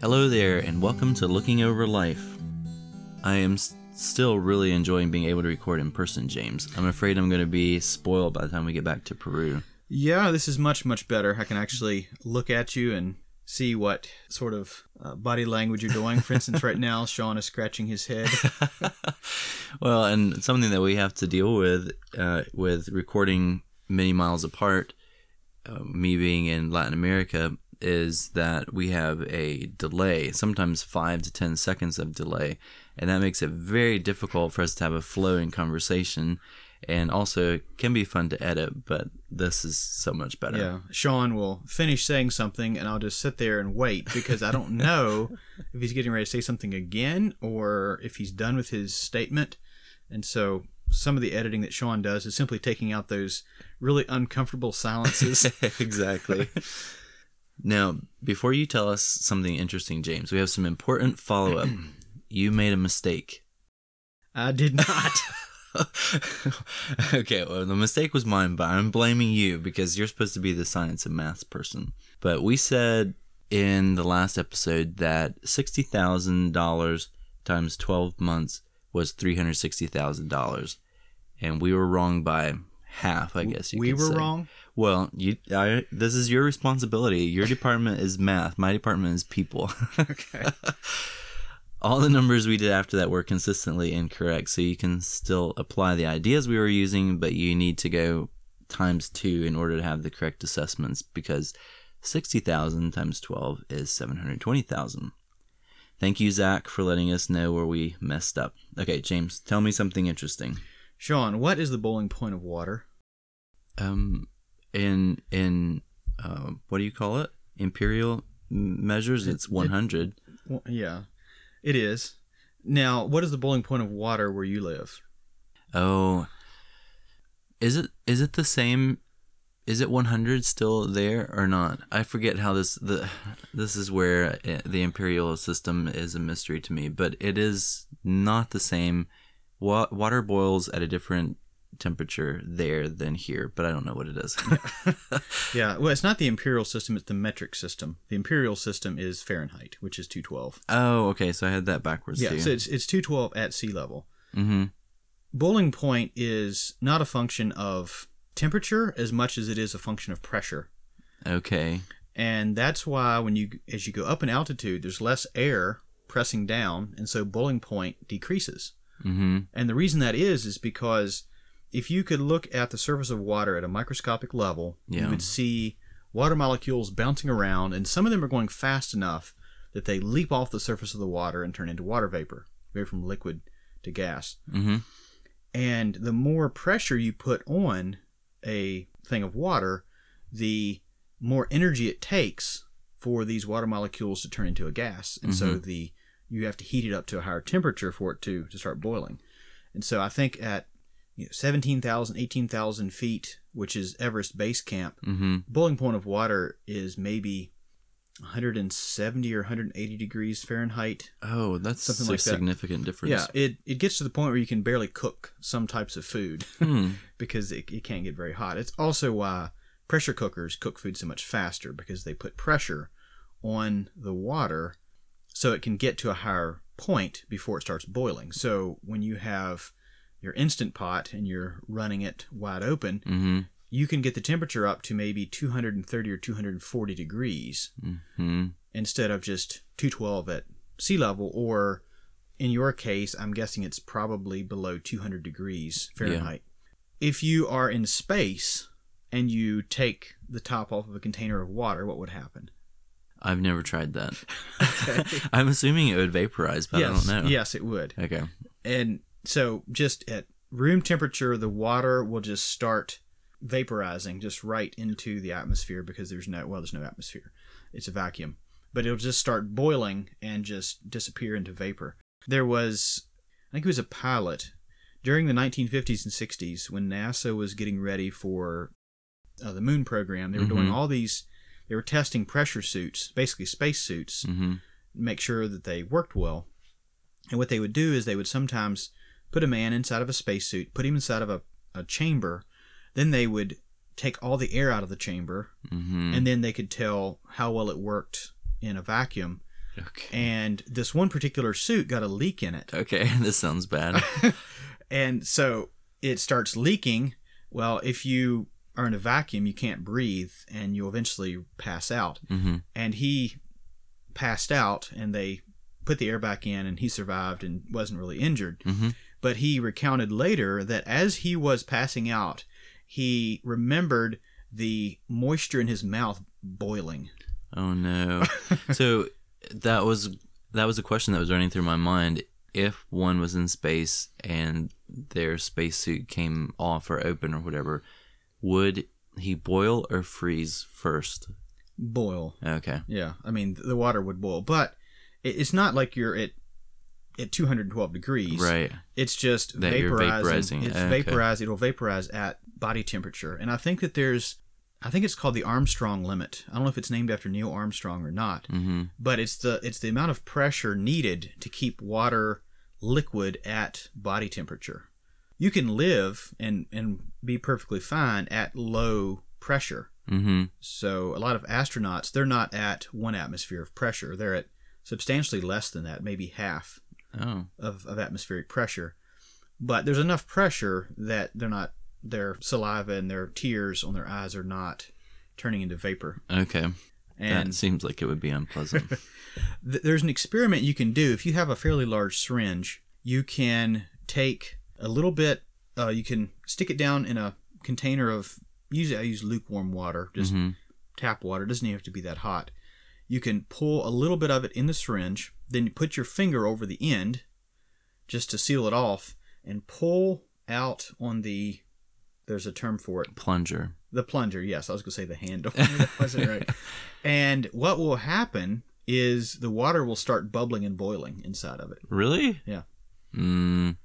Hello there, and welcome to Looking Over Life. I am s- still really enjoying being able to record in person, James. I'm afraid I'm going to be spoiled by the time we get back to Peru. Yeah, this is much, much better. I can actually look at you and see what sort of uh, body language you're doing. For instance, right now, Sean is scratching his head. well, and something that we have to deal with uh, with recording many miles apart, uh, me being in Latin America, is that we have a delay, sometimes five to ten seconds of delay, and that makes it very difficult for us to have a flowing conversation. And also, it can be fun to edit, but this is so much better. Yeah, Sean will finish saying something, and I'll just sit there and wait because I don't know if he's getting ready to say something again or if he's done with his statement. And so, some of the editing that Sean does is simply taking out those really uncomfortable silences. exactly. now, before you tell us something interesting, James, we have some important follow up. you made a mistake. I did not. okay, well, the mistake was mine, but I'm blaming you because you're supposed to be the science and maths person. But we said in the last episode that $60,000 times 12 months was $360,000. And we were wrong by half, I guess you we could were say. wrong. Well, you, I, this is your responsibility. Your department is math. My department is people. Okay. All the numbers we did after that were consistently incorrect, so you can still apply the ideas we were using, but you need to go times two in order to have the correct assessments because 60,000 times 12 is 720,000. Thank you, Zach, for letting us know where we messed up. Okay, James, tell me something interesting. Sean, what is the boiling point of water? Um, in in uh, what do you call it? Imperial measures. It's 100. Well, yeah, it is. Now, what is the boiling point of water where you live? Oh, is it is it the same? Is it 100 still there or not? I forget how this the this is where uh, the imperial system is a mystery to me, but it is not the same. Wa- water boils at a different temperature there than here, but I don't know what it is. Yeah, well, it's not the imperial system; it's the metric system. The imperial system is Fahrenheit, which is two twelve. oh, okay, so I had that backwards Yeah, too. so it's it's two twelve at sea level. mm-hmm. Boiling point is not a function of temperature as much as it is a function of pressure, Okay. and that's why when you as you go up in altitude, there's less air pressing down, and so boiling point decreases. Mm-hmm. And the reason that is is because if you could look at the surface of water at a microscopic level, Yeah. you would see water molecules bouncing around, and some of them are going fast enough that they leap off the surface of the water and turn into water vapor, go from liquid to gas. Mm-hmm. And the more pressure you put on a thing of water, the more energy it takes for these water molecules to turn into a gas. And so the you have to heat it up to a higher temperature for it to to start boiling. And so I think at you know, 17,000, 18,000 feet, which is Everest Base Camp, Mm-hmm. boiling point of water is maybe 170 or 180 degrees Fahrenheit. Oh, that's Something a like that. significant difference. Yeah, it, it gets to the point where you can barely cook some types of food Hmm. because it, it can't get very hot. It's also why pressure cookers cook food so much faster because they put pressure on the water so it can get to a higher point before it starts boiling. So when you have your instant pot and you're running it wide open, Mm-hmm. you can get the temperature up to maybe 230 or 240 degrees Mm-hmm. instead of just 212 at sea level or in your case i'm guessing it's probably below 200 degrees fahrenheit if you are in space and you take the top off of a container of water what would happen I've never tried that. Okay. I'm assuming it would vaporize, but yes I don't know. yes it would Okay. and so just at room temperature the water will just start vaporizing just right into the atmosphere because there's no well there's no atmosphere it's a vacuum but it'll just start boiling and just disappear into vapor there was i think it was a pilot during the 1950s and 60s when nasa was getting ready for uh, the moon program they were doing Mhm. all these they were testing pressure suits basically space suits Mm-hmm. make sure that they worked well. And what they would do is they would sometimes put a man inside of a spacesuit, put him inside of a, a chamber, then they would take all the air out of the chamber, Mm-hmm. and then they could tell how well it worked in a vacuum. Okay. and this one particular suit got a leak in it. Okay, this sounds bad. And so it starts leaking. Well, if you are in a vacuum, you can't breathe and you'll eventually pass out. hmm And he passed out and they put the air back in and he survived and wasn't really injured. hmm But he recounted later that as he was passing out, he remembered the moisture in his mouth boiling. Oh no. so that was that was a question that was running through my mind. If one was in space and their spacesuit came off or open or whatever, would he boil or freeze first? Boil. Okay. Yeah, I mean the water would boil, but it's not like you're at at 212 degrees. Right. It's just That vaporizing. It's Okay. vaporize. It'll vaporize at body temperature, and I think that there's, I think it's called the Armstrong limit. I don't know if it's named after Neil Armstrong or not, hmm but it's the it's the amount of pressure needed to keep water liquid at body temperature. You can live and and be perfectly fine at low pressure. hmm So a lot of astronauts, they're not at one atmosphere of pressure. They're at substantially less than that, maybe half Oh. of, of atmospheric pressure. But there's enough pressure that they're not their saliva and their tears on their eyes are not turning into vapor. Okay. And that seems like it would be unpleasant. th- there's an experiment you can do if you have a fairly large syringe. You can take a little bit. Uh, you can stick it down in a container of. Usually, I use lukewarm water, just hmm tap water. It doesn't even have to be that hot. You can pull a little bit of it in the syringe, then you put your finger over the end just to seal it off, and pull out on the. There's a term for it. Plunger. The plunger, yes, I was going to say the handle. that wasn't right. And what will happen is the water will start bubbling and boiling inside of it. Really? Yeah. Mm.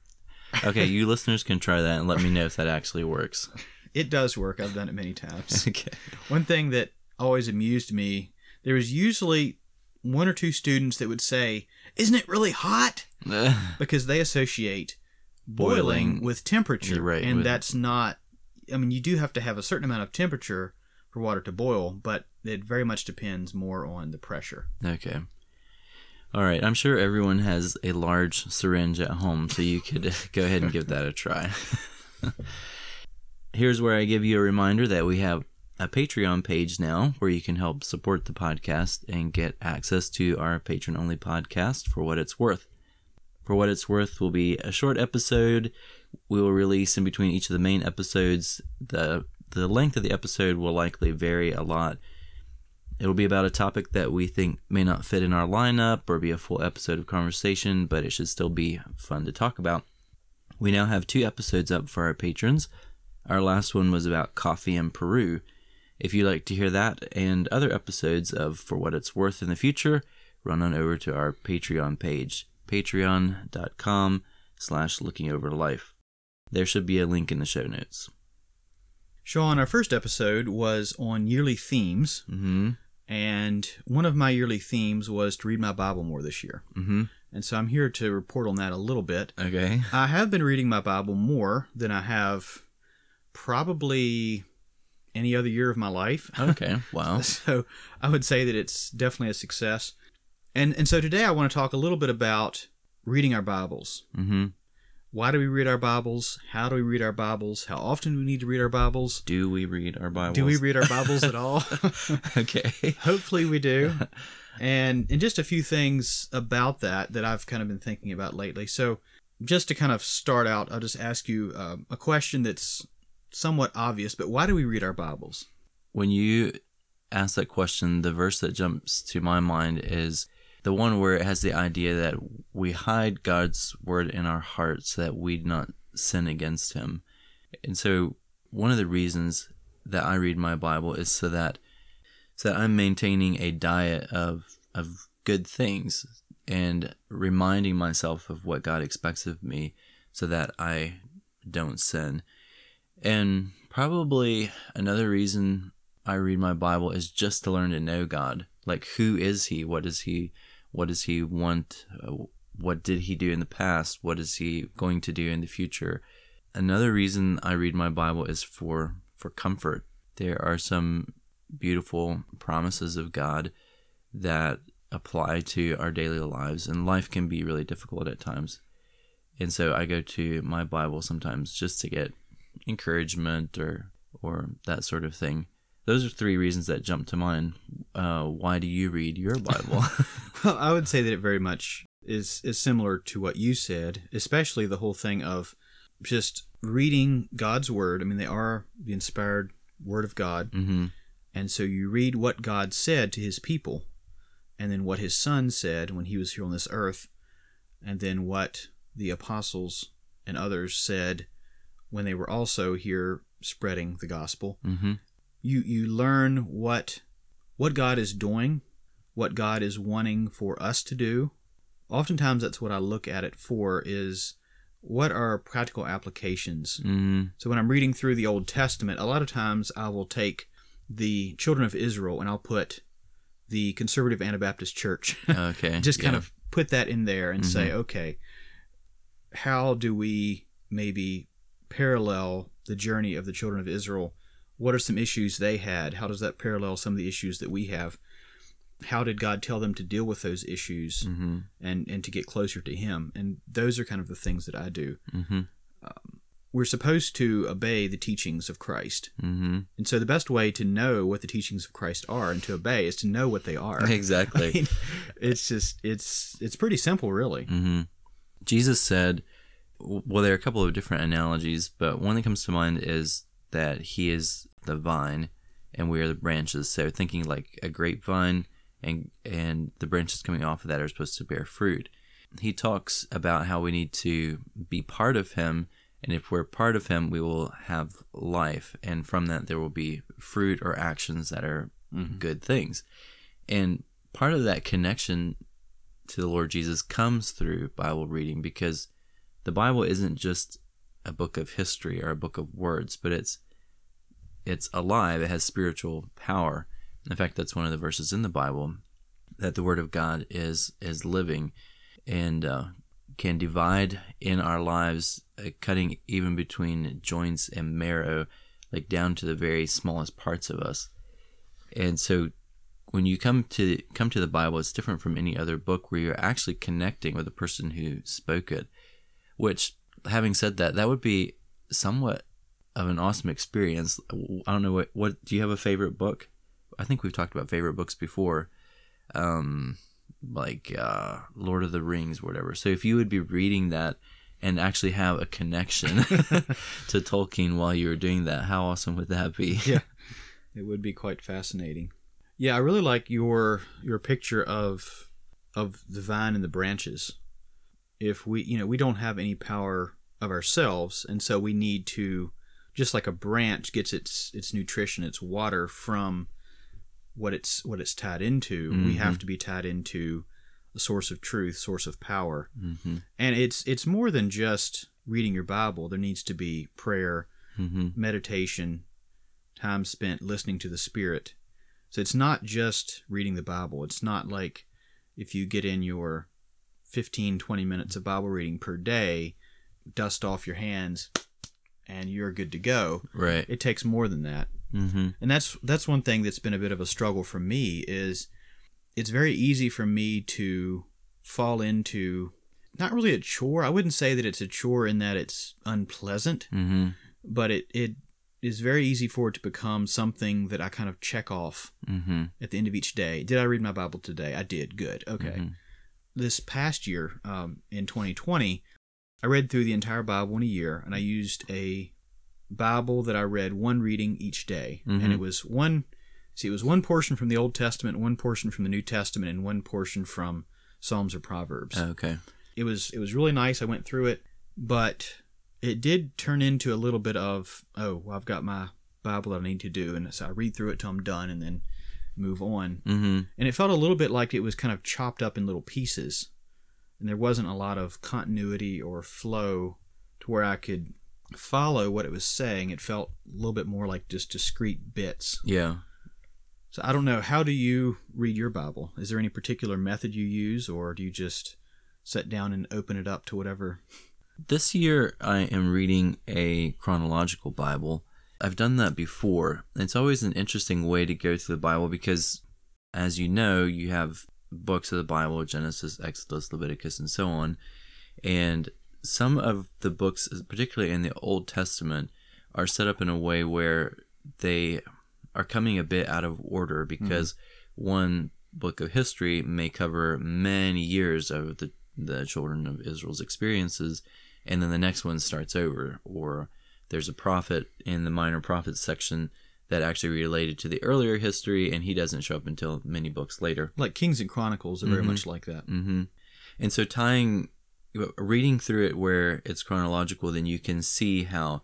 Okay, you listeners can try that and let me know if that actually works. It does work. I've done it many times. Okay. One thing that always amused me, there was usually one or two students that would say, "Isn't it really hot?" Because they associate boiling, Boiling. with temperature, right, and with- that's not. I mean, you do have to have a certain amount of temperature for water to boil, but it very much depends more on the pressure. Okay. All right. I'm sure everyone has a large syringe at home, so you could go ahead and give that a try. Here's where I give you a reminder that we have a Patreon page now where you can help support the podcast and get access to our patron only podcast for what it's worth. For what it's worth will be a short episode we will release in between each of the main episodes. The the length of the episode will likely vary a lot It'll be about a topic that we think may not fit in our lineup or be a full episode of conversation, but it should still be fun to talk about. We now have two episodes up for our patrons. Our last one was about coffee in Peru. If you'd like to hear that and other episodes of For What It's Worth in the future, run on over to our Patreon page, patreon.com slash looking over life. There should be a link in the show notes. Sean, our first episode was on yearly themes, Mm-hmm. and one of my yearly themes was to read my Bible more this year. Mm-hmm. And so I'm here to report on that a little bit. Okay. I have been reading my Bible more than I have probably any other year of my life. Okay. Wow. so I would say that it's definitely a success. And and so today I want to talk a little bit about reading our Bibles. Mm-hmm. Why do we read our Bibles? How do we read our Bibles? How often do we need to read our Bibles? Do we read our Bibles? Do we read our Bibles at all? okay. Hopefully we do. And and just a few things about that that I've kind of been thinking about lately. So just to kind of start out, I'll just ask you um, a question that's somewhat obvious, but why do we read our Bibles? When you ask that question, the verse that jumps to my mind is the one where it has the idea that we hide God's word in our hearts so that we not sin against Him. And so, one of the reasons that I read my Bible is so that so that I'm maintaining a diet of of good things and reminding myself of what God expects of me so that I don't sin. And probably another reason I read my Bible is just to learn to know God. Like who is he? What does he what does he want? Uh, What did he do in the past? What is he going to do in the future? Another reason I read my Bible is for for comfort. There are some beautiful promises of God that apply to our daily lives, and life can be really difficult at times. And so I go to my Bible sometimes just to get encouragement or or that sort of thing. Those are three reasons that jump to mind. Uh, why do you read your Bible? Well, I would say that it very much is is similar to what you said, especially the whole thing of just reading God's word. I mean, they are the inspired word of God, mm-hmm. and so you read what God said to His people, and then what His Son said when He was here on this earth, and then what the apostles and others said when they were also here spreading the gospel. Mm-hmm. You you learn what what God is doing, what God is wanting for us to do. Oftentimes that's what I look at it for is what are practical applications. Mm-hmm. So when I'm reading through the Old Testament, a lot of times I will take the children of Israel and I'll put the conservative Anabaptist church. Okay. Just kind yeah. of put that in there and say, Mhm. okay, how do we maybe parallel the journey of the children of Israel? What are some issues they had? How does that parallel some of the issues that we have? How did God tell them to deal with those issues Mm-hmm. and, and to get closer to Him? And those are kind of the things that I do. Mm-hmm. We're supposed to obey the teachings of Christ. Mm-hmm. And so the best way to know what the teachings of Christ are and to obey is to know what they are. Exactly. I mean, it's just it's it's pretty simple, really. hmm Jesus said, well, there are a couple of different analogies, but one that comes to mind is that he is the vine and we are the branches. So thinking like a grapevine and and the branches coming off of that are supposed to bear fruit. He talks about how we need to be part of him and if we're part of him we will have life and from that there will be fruit or actions that are mm-hmm. good things. And part of that connection to the Lord Jesus comes through Bible reading because the Bible isn't just a book of history or a book of words, but it's it's alive. It has spiritual power. In fact, that's one of the verses in the Bible that the Word of God is is living and uh, can divide in our lives, uh, cutting even between joints and marrow, like down to the very smallest parts of us. And so when you come to come to the Bible, it's different from any other book where you're actually connecting with the person who spoke it. Which, having said that, that would be somewhat of an awesome experience. I don't know what what do you have a favorite book? I think we've talked about favorite books before, um, like uh, Lord of the Rings, or whatever. So if you would be reading that and actually have a connection to Tolkien while you were doing that, how awesome would that be? Yeah. It would be quite fascinating. Yeah, I really like your your picture of of the vine and the branches. If we, you know, we don't have any power of ourselves, and so we need to just like a branch gets its its nutrition, its water from what it's what it's tied into, we Mhm. have to be tied into a source of truth, source of power. hmm And it's it's more than just reading your Bible. There needs to be prayer, hmm meditation, time spent listening to the Spirit. So it's not just reading the Bible. It's not like if you get in your 15, 20 minutes of Bible reading per day, dust off your hands, and you're good to go. Right. It takes more than that. hmm And that's that's one thing that's been a bit of a struggle for me is it's very easy for me to fall into not really a chore. I wouldn't say that it's a chore in that it's unpleasant hmm but it it is very easy for it to become something that I kind of check off hmm at the end of each day. Did I read my Bible today? I did. Good. Okay. This past year, um, in 2020, I read through the entire Bible in a year, and I used a Bible that I read one reading each day, Mhm. and it was one. See, it was one portion from the Old Testament, one portion from the New Testament, and one portion from Psalms or Proverbs Okay. it was it was really nice. I went through it, but it did turn into a little bit of oh, well, I've got my Bible that I need to do, and so I read through it till I'm done, and then move on. hmm And it felt a little bit like it was kind of chopped up in little pieces, and there wasn't a lot of continuity or flow to where I could follow what it was saying. It felt a little bit more like just discrete bits. Yeah. So I don't know. How do you read your Bible? Is there any particular method you use, or do you just sit down and open it up to whatever This year, I am reading a chronological Bible. I've done that before. It's always an interesting way to go through the Bible because, as you know, you have books of the Bible Genesis, Exodus, Leviticus, and so on. And some of the books, particularly in the Old Testament, are set up in a way where they are coming a bit out of order because mm-hmm. one book of history may cover many years of the, the children of Israel's experiences, and then the next one starts over. Or there's a prophet in the minor prophets section that actually related to the earlier history, and he doesn't show up until many books later. Like Kings and Chronicles are very much like that. hmm And so tying, reading through it where it's chronological, then you can see how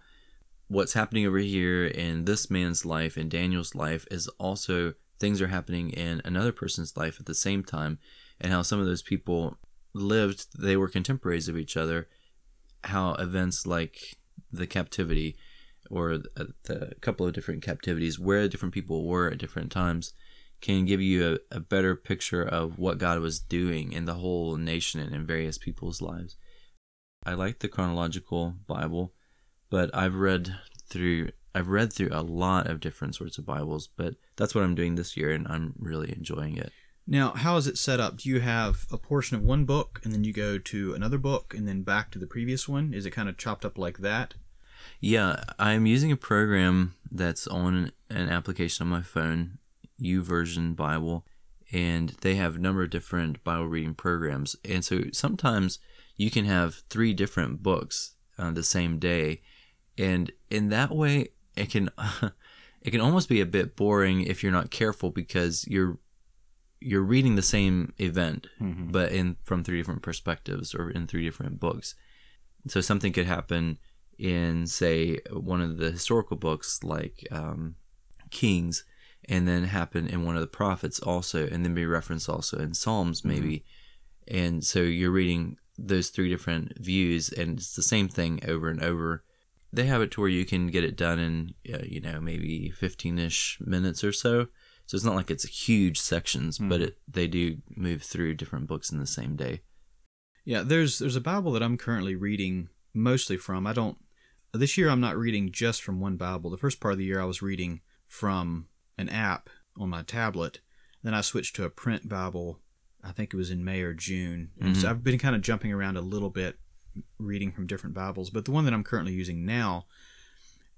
what's happening over here in this man's life in Daniel's life is also things are happening in another person's life at the same time, and how some of those people lived, they were contemporaries of each other. How events like the captivity or the, uh, the couple of different captivities, where different people were at different times, can give you a, a better picture of what God was doing in the whole nation and in various people's lives. I like the chronological Bible, but I've read through I've read through a lot of different sorts of Bibles, but that's what I'm doing this year and I'm really enjoying it. Now, how is it set up? Do you have a portion of one book and then you go to another book and then back to the previous one? Is it kind of chopped up like that? Yeah, I'm using a program that's on an application on my phone, YouVersion Bible, and they have a number of different Bible reading programs. And so sometimes you can have three different books on the same day, and in that way, it can it can almost be a bit boring if you're not careful because you're you're reading the same event, but in from three different perspectives or in three different books. So something could happen in say one of the historical books like um, Kings, and then happen in one of the prophets also, and then be referenced also in Psalms maybe. And so you're reading those three different views, and it's the same thing over and over. They have it to where you can get it done in uh, you know maybe 15ish minutes or so. So it's not like it's huge sections, but hmm. it, they do move through different books in the same day. Yeah, there's there's a Bible that I'm currently reading mostly from. I don't this year I'm not reading just from one Bible. The first part of the year I was reading from an app on my tablet. Then I switched to a print Bible. I think it was in May or June. And so mm-hmm. I've been kind of jumping around a little bit reading from different Bibles, but the one that I'm currently using now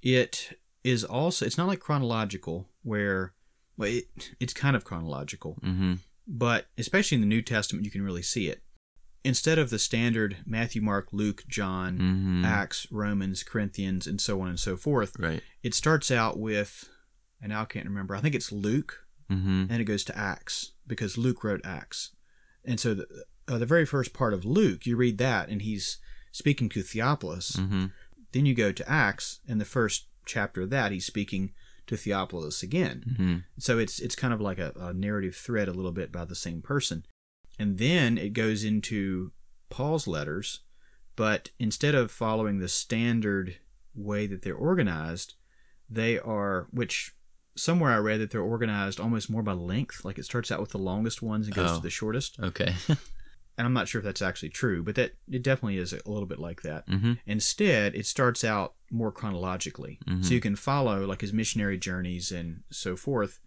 it is also it's not like chronological where well it, it's kind of chronological Mm-hmm. but especially in the New Testament, you can really see it. Instead of the standard Matthew, Mark, Luke, John, Mm-hmm. Acts, Romans, Corinthians, and so on and so forth, Right. it starts out with, and now I can't remember, I think it's Luke, Mm-hmm. and it goes to Acts because Luke wrote Acts. And so the, uh, the very first part of Luke, you read that, and he's speaking to Theophilus. Mm-hmm. Then you go to Acts, and the first chapter of that, he's speaking to Theophilus again. Mm-hmm. So it's it's kind of like a, a narrative thread a little bit by the same person. And then it goes into Paul's letters, but instead of following the standard way that they're organized, they are which somewhere I read that they're organized almost more by length. Like it starts out with the longest ones and goes Oh. to the shortest. Okay. And I'm not sure if that's actually true, but that it definitely is a little bit like that. mm-hmm. Instead, it starts out more chronologically. Mhm. So you can follow like his missionary journeys and so forth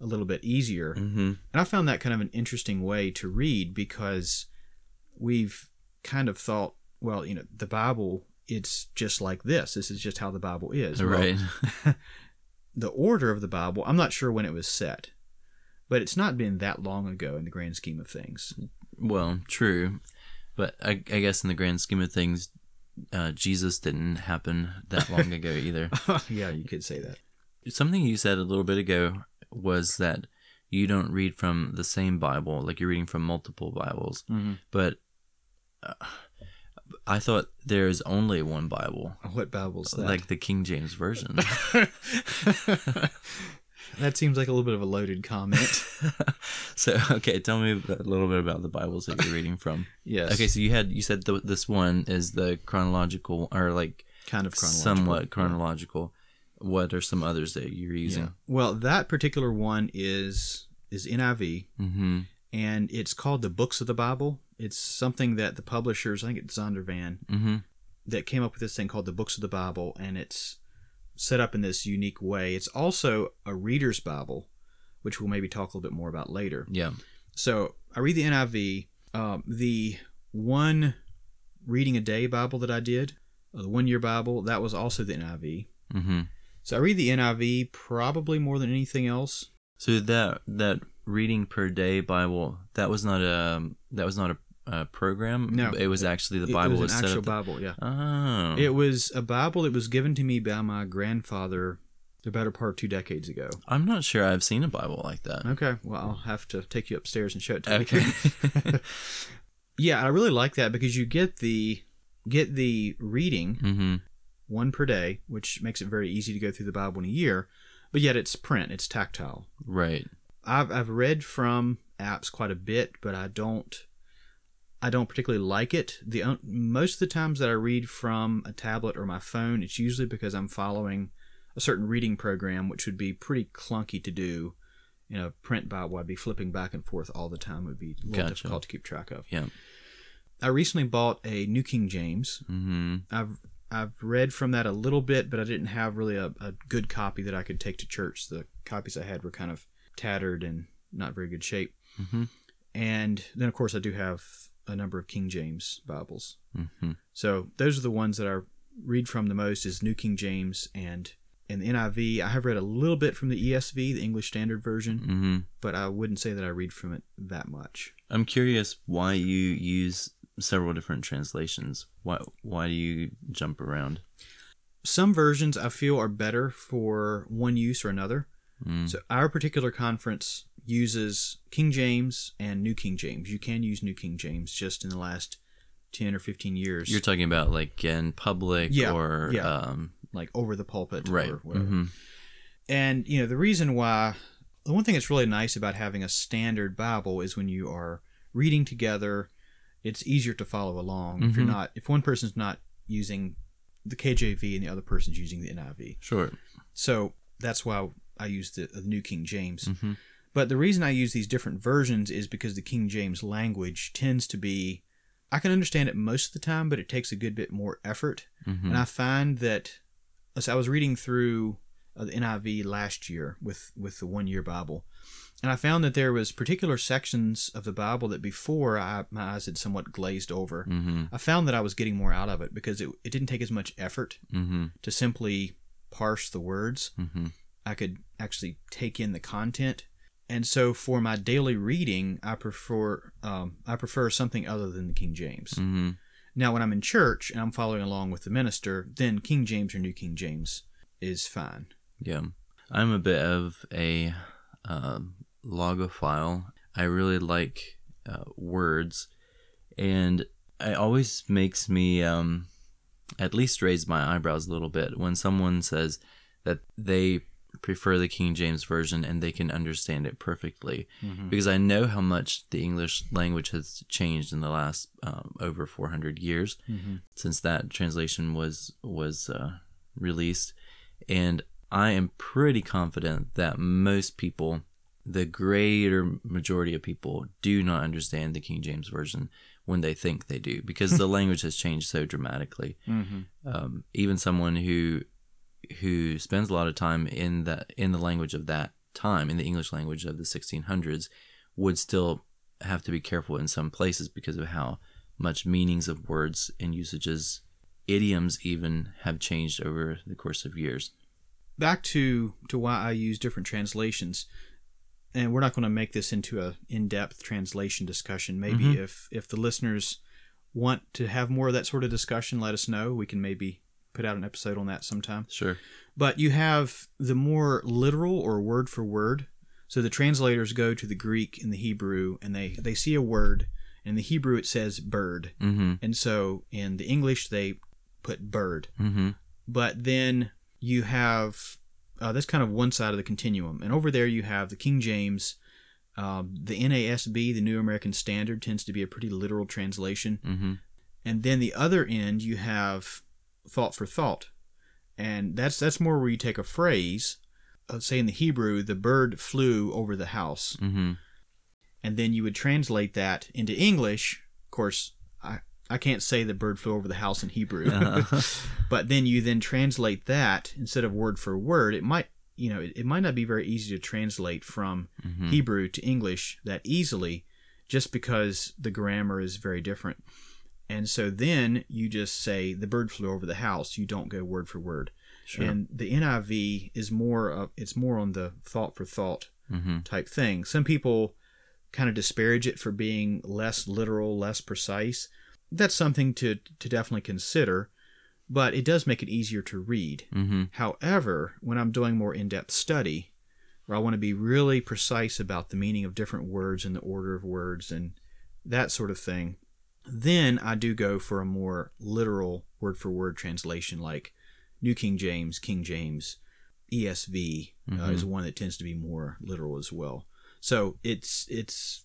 a little bit easier. Mm-hmm. And I found that kind of an interesting way to read because we've kind of thought, well, you know, the Bible, it's just like this. This is just how the Bible is. Well, Right. the order of the Bible, I'm not sure when it was set, but it's not been that long ago in the grand scheme of things. Well, true, but I, I guess in the grand scheme of things, uh, Jesus didn't happen that long ago either. yeah, you could say that. Something you said a little bit ago was that you don't read from the same Bible, like you're reading from multiple Bibles. Mhm. But uh, I thought there's only one Bible, What Bible's that? like the King James version. that seems like a little bit of a loaded comment. so, okay, tell me a little bit about the Bibles that you're reading from. yes. Okay, so you had you said th- this one is the chronological or like kind of chronological. somewhat chronological. What are some others that you're Yeah. using? Well, that particular one is is NIV, Mm-hmm. and it's called the Books of the Bible. It's something that the publishers, I think it's Zondervan, Mm-hmm. that came up with this thing called the Books of the Bible, and it's set up in this unique way. It's also a reader's Bible, which we'll maybe talk a little bit more about later. Yeah. So I read the NIV. Um, the one reading a day Bible that I did, the one year Bible, that was also the NIV. Mm-hmm. So I read the NIV probably more than anything else. So that that reading per day Bible that was not a that was not a, a program. No. it was actually the Bible was was an actual the- Bible, yeah. oh, It was a Bible that was given to me by my grandfather the better part of two decades ago. I'm not sure I've seen a Bible like that. Okay, well, I'll have to take you upstairs and show it to you. Okay. yeah, I really like that because you get the get the reading mm-hmm. one per day, which makes it very easy to go through the Bible in a year. But yet it's print, it's tactile. Right. I've I've read from apps quite a bit, but I don't I don't particularly like it. The most of the times that I read from a tablet or my phone, it's usually because I'm following a certain reading program, which would be pretty clunky to do. In a print Bible, I'd be flipping back and forth all the time. It would be a little Gotcha. difficult to keep track of. Yeah. I recently bought a New King James. Mm-hmm. I've I've read from that a little bit, but I didn't have really a, a good copy that I could take to church. The copies I had were kind of tattered and not very good shape. Mm-hmm. And then, of course, I do have a number of King James Bibles. Mm-hmm. So those are the ones that I read from the most is New King James and and the NIV. I have read a little bit from the ESV, the English Standard Version, Mm-hmm. but I wouldn't say that I read from it that much. I'm curious why you use several different translations. Why why do you jump around? Some versions I feel are better for one use or another. Mm. So our particular conference uses King James and New King James. You can use New King James just in the last 10 or 15 years. You're talking about like in public Yeah, or yeah. um like over the pulpit right. or whatever. hmm And you know, the reason why the one thing that's really nice about having a standard Bible is when you are reading together, it's easier to follow along. If you're Mhm. not if one person's not using the KJV and the other person's using the NIV. Sure. So that's why I use the, the New King James. hmm But the reason I use these different versions is because the King James language tends to be I can understand it most of the time, but it takes a good bit more effort. hmm And I find that as I was reading through uh, the NIV last year with with the one year Bible, and I found that there was particular sections of the Bible that before I, my eyes had somewhat glazed over. hmm I found that I was getting more out of it because it, it didn't take as much effort hmm to simply parse the words. hmm I could actually take in the content. And so for my daily reading, I prefer um, I prefer something other than the King James. hmm Now, when I'm in church and I'm following along with the minister, then King James or New King James is fine. Yeah. I'm a bit of a um, logophile. I really like uh, words, and it always makes me um, at least raise my eyebrows a little bit when someone says that they prefer the King James Version and they can understand it perfectly. Because I know how much the English language has changed in the last um, over 400 years Mhm. since that translation was was uh, released, and I am pretty confident that most people, the greater majority of people, do not understand the King James version when they think they do, because the language has changed so dramatically. Mm-hmm. Um, even someone who who spends a lot of time in the in the language of that time, in the English language of the 1600s, would still have to be careful in some places because of how much meanings of words and usages, idioms even have changed over the course of years. Back to, to why I use different translations. And we're not going to make this into a in-depth translation discussion. Maybe Mhm. if if the listeners want to have more of that sort of discussion, let us know. We can maybe put out an episode on that sometime. Sure. But you have the more literal or word for word. So the translators go to the Greek and the Hebrew and they, they see a word. In the Hebrew, it says bird. Mm-hmm. And so in the English, they put bird. Mm-hmm. But then you have uh, that's kind of one side of the continuum. And over there, you have the King James. Um, the NASB, the New American Standard, tends to be a pretty literal translation. Mm-hmm. And then the other end, you have thought for thought, and that's that's more where you take a phrase, uh, say in the Hebrew, the bird flew over the house, Mm-hmm. and then you would translate that into English. Of course, I I can't say the bird flew over the house in Hebrew, Uh-huh. but then you then translate that instead of word for word. It might you know it, it might not be very easy to translate from mm-hmm. Hebrew to English that easily. just because the grammar is very different. And so then you just say the bird flew over the house. You don't go word for word. Sure. And the NIV is more of it's more on the thought for thought hmm type thing. Some people kind of disparage it for being less literal, less precise. That's something to to definitely consider, but it does make it easier to read. hmm However, when I'm doing more in-depth study, where I want to be really precise about the meaning of different words and the order of words and that sort of thing, then I do go for a more literal word for word translation like New King James, King James, ESV uh, Mhm. is one that tends to be more literal as well. So it's it's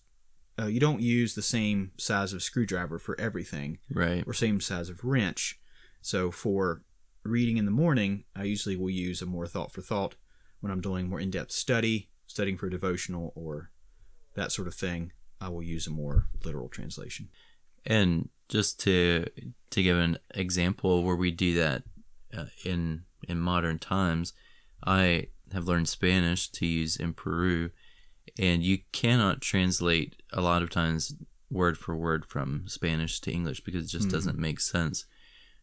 uh, you don't use the same size of screwdriver for everything Right. or same size of wrench. So for reading in the morning, I usually will use a more thought for thought. When I'm doing more in depth study, studying for a devotional or that sort of thing, I will use a more literal translation. And just to to give an example where we do that uh, in in modern times, I have learned Spanish to use in Peru, and you cannot translate a lot of times word for word from Spanish to English because it just Mhm. doesn't make sense.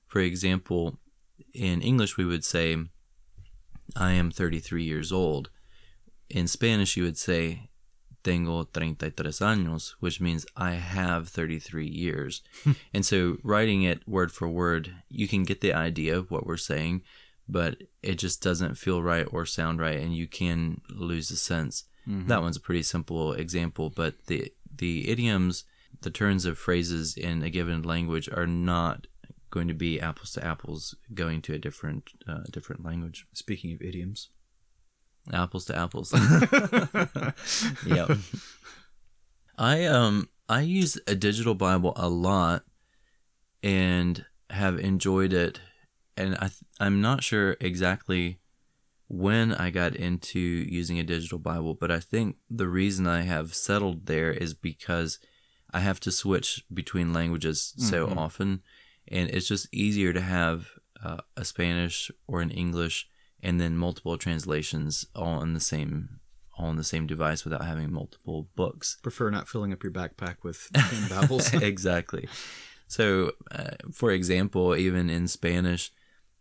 For example, in English we would say, "I am 33 years old." In Spanish, you would say, tengo 33 años, which means I have 33 years. and so writing it word for word, you can get the idea of what we're saying, but it just doesn't feel right or sound right and you can lose the sense. That one's a pretty simple example, but the the idioms, the turns of phrases in a given language are not going to be apples to apples going to a different uh, different language. Speaking of idioms, Apples to apples. yep. I um I use a digital Bible a lot and have enjoyed it and I th- I'm not sure exactly when I got into using a digital Bible, but I think the reason I have settled there is because I have to switch between languages so Mhm. often and it's just easier to have uh, a Spanish or an English and then multiple translations all on the same all on the same device without having multiple books. prefer not filling up your backpack with 10 Bibles. exactly. So, uh, for example, even in Spanish,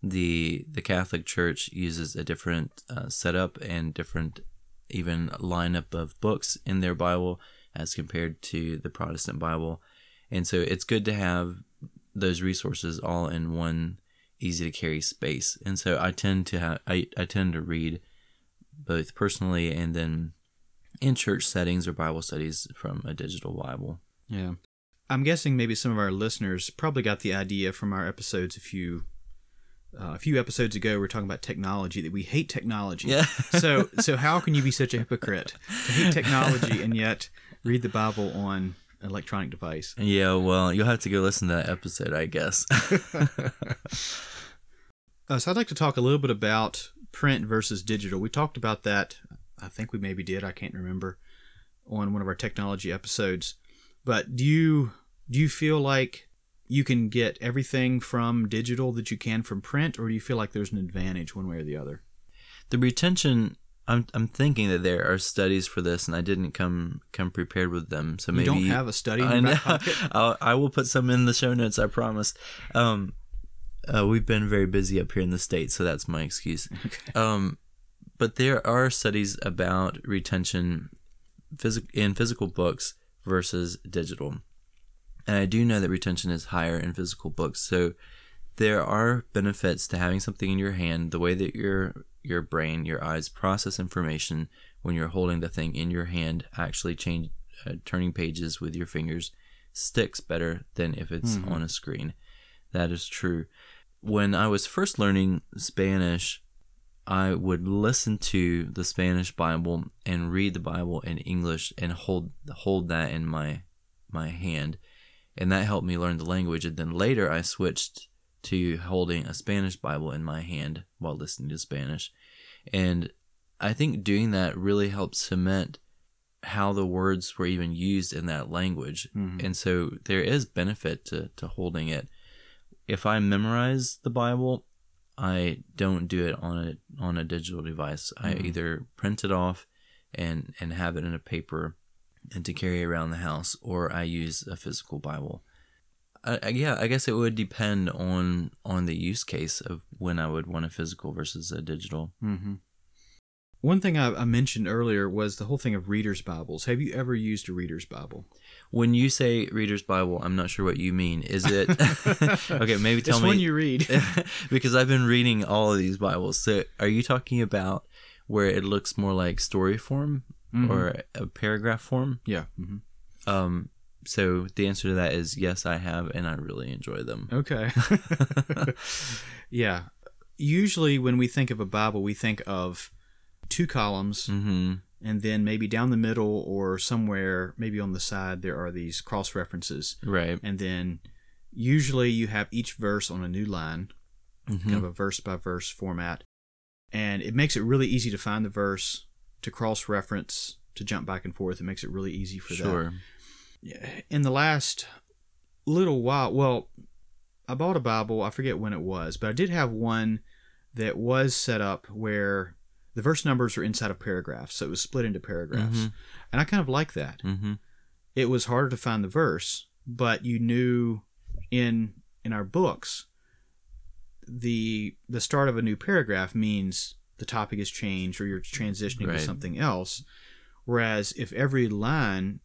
the the Catholic Church uses a different uh, setup and different even lineup of books in their Bible as compared to the Protestant Bible, and so it's good to have those resources all in one easy to carry space. And so I tend to have I, I tend to read both personally and then in church settings or Bible studies from a digital Bible. Yeah. I'm guessing maybe some of our listeners probably got the idea from our episodes a few uh, a few episodes ago. We are talking about technology that we hate technology. Yeah. so so how can you be such a hypocrite to hate technology and yet read the Bible on electronic device? Yeah, well, you'll have to go listen to that episode, I guess. Uh, so I'd like to talk a little bit about print versus digital. We talked about that. I think we maybe did. I can't remember on one of our technology episodes. But do you do you feel like you can get everything from digital that you can from print, or do you feel like there's an advantage one way or the other? the retention I'm I'm thinking that there are studies for this and I didn't come come prepared with them. So maybe You don't have a study I know. I'll, I will put some in the show notes. I promise. Um, uh, we've been very busy up here in the states, so that's my excuse. Okay. Um, but there are studies about retention phys- in physical books versus digital, and I do know that retention is higher in physical books. So there are benefits to having something in your hand. The way that your your brain, your eyes process information when you're holding the thing in your hand, actually change uh, turning pages with your fingers sticks better than if it's Mhm. on a screen. That is true. When I was first learning Spanish, I would listen to the Spanish Bible and read the Bible in English and hold hold that in my my hand, and that helped me learn the language. And then later, I switched to holding a Spanish Bible in my hand while listening to Spanish, and I think doing that really helped cement how the words were even used in that language. Mhm. And so there is benefit to, to holding it. If I memorize the Bible, I don't do it on a on a digital device. I Mhm. either print it off and and have it in a paper and to carry around the house, or I use a physical Bible. I, yeah, I guess it would depend on on the use case of when I would want a physical versus a digital. Mm-hmm. One thing I, I mentioned earlier was the whole thing of readers' Bibles. Have you ever used a reader's Bible? When you say reader's Bible, I'm not sure what you mean. Is it okay? Maybe tell it's me one you read. because I've been reading all of these Bibles. So, are you talking about where it looks more like story form Mhm. or a paragraph form? yeah. hmm Um. So the answer to that is yes, I have, and I really enjoy them. Okay. yeah. Usually, when we think of a Bible, we think of two columns, Mm-hmm. and then maybe down the middle or somewhere, maybe on the side, there are these cross references. Right. And then usually you have each verse on a new line, Mhm. kind of a verse by verse format. And it makes it really easy to find the verse, to cross reference, to jump back and forth. It makes it really easy for that. In the last little while, well, I bought a Bible. I forget when it was, but I did have one that was set up where the verse numbers were inside of paragraphs, so it was split into paragraphs, Mhm. and I kind of like that. Mm-hmm. It was harder to find the verse, but you knew in in our books the the start of a new paragraph means the topic has changed or you're transitioning Right. to something else. Whereas if every line,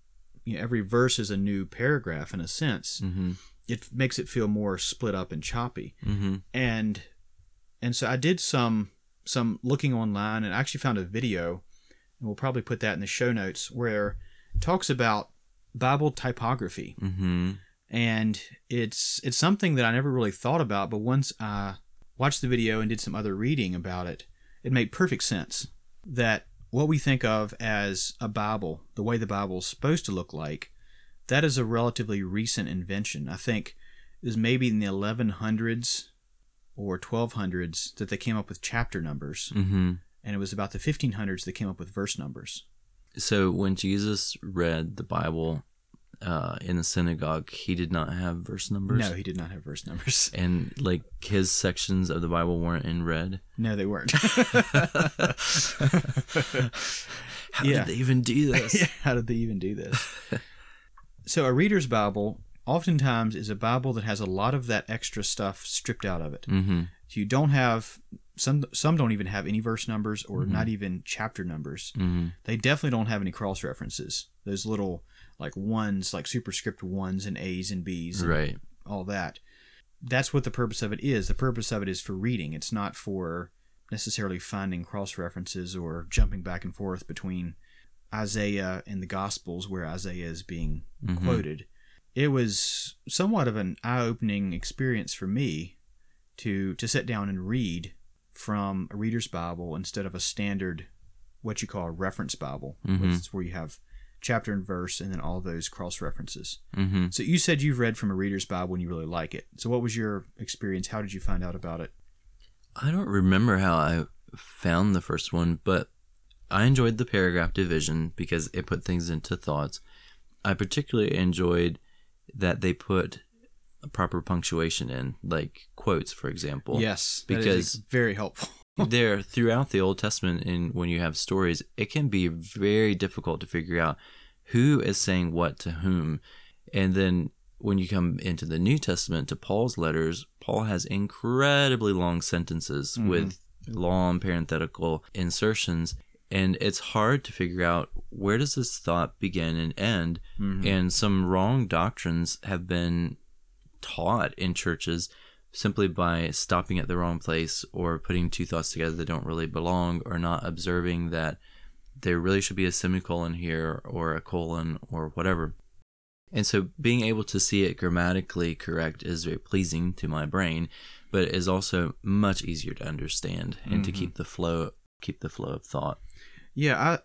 you know, every verse is a new paragraph in a sense, Mm-hmm. it makes it feel more split up and choppy. Mm-hmm. And and so I did some some looking online and I actually found a video, and we'll probably put that in the show notes where it talks about Bible typography Mm-hmm. and it's it's something that I never really thought about, but once I watched the video and did some other reading about it, it made perfect sense that what we think of as a Bible, the way the Bible's supposed to look like, that is a relatively recent invention. I think it was maybe in the 1100s or 1200s that they came up with chapter numbers, Mm-hmm. and it was about the 1500s that came up with verse numbers. So when Jesus read the Bible uh, in the synagogue, he did not have verse numbers. No, he did not have verse numbers. And like his sections of the Bible weren't in red. No, they weren't. How Yeah. did they even do this? How did they even do this? so a reader's Bible oftentimes is a Bible that has a lot of that extra stuff stripped out of it. Mm-hmm. So you don't have some some don't even have any verse numbers or Mhm. not even chapter numbers. Mm-hmm. They definitely don't have any cross references. Those little like ones, like superscript ones and A's and B's and Right. all that. That's what the purpose of it is. The purpose of it is for reading. It's not for necessarily finding cross references or jumping back and forth between Isaiah and the Gospels where Isaiah is being Mhm. quoted. It was somewhat of an eye-opening experience for me to to sit down and read from a reader's Bible instead of a standard what you call a reference Bible, Mhm. which is where you have chapter and verse and then all those cross references. Mm-hmm. So you said you've read from a reader's Bible and you really like it. So what was your experience? How did you find out about it? I don't remember how I found the first one, but I enjoyed the paragraph division because it put things into thoughts. I particularly enjoyed that they put proper punctuation in, like quotes, for example. yes, that is because- very helpful. There throughout the Old Testament and when you have stories, it can be very difficult to figure out who is saying what to whom. And then when you come into the New Testament to Paul's letters, Paul has incredibly long sentences Mhm. with long parenthetical insertions and it's hard to figure out where does this thought begin and end Mhm. and some wrong doctrines have been taught in churches simply by stopping at the wrong place or putting two thoughts together that don't really belong or not observing that there really should be a semicolon here or a colon or whatever. And so being able to see it grammatically correct is very pleasing to my brain, but is also much easier to understand and to Mhm. keep the flow keep the flow of thought. Yeah, I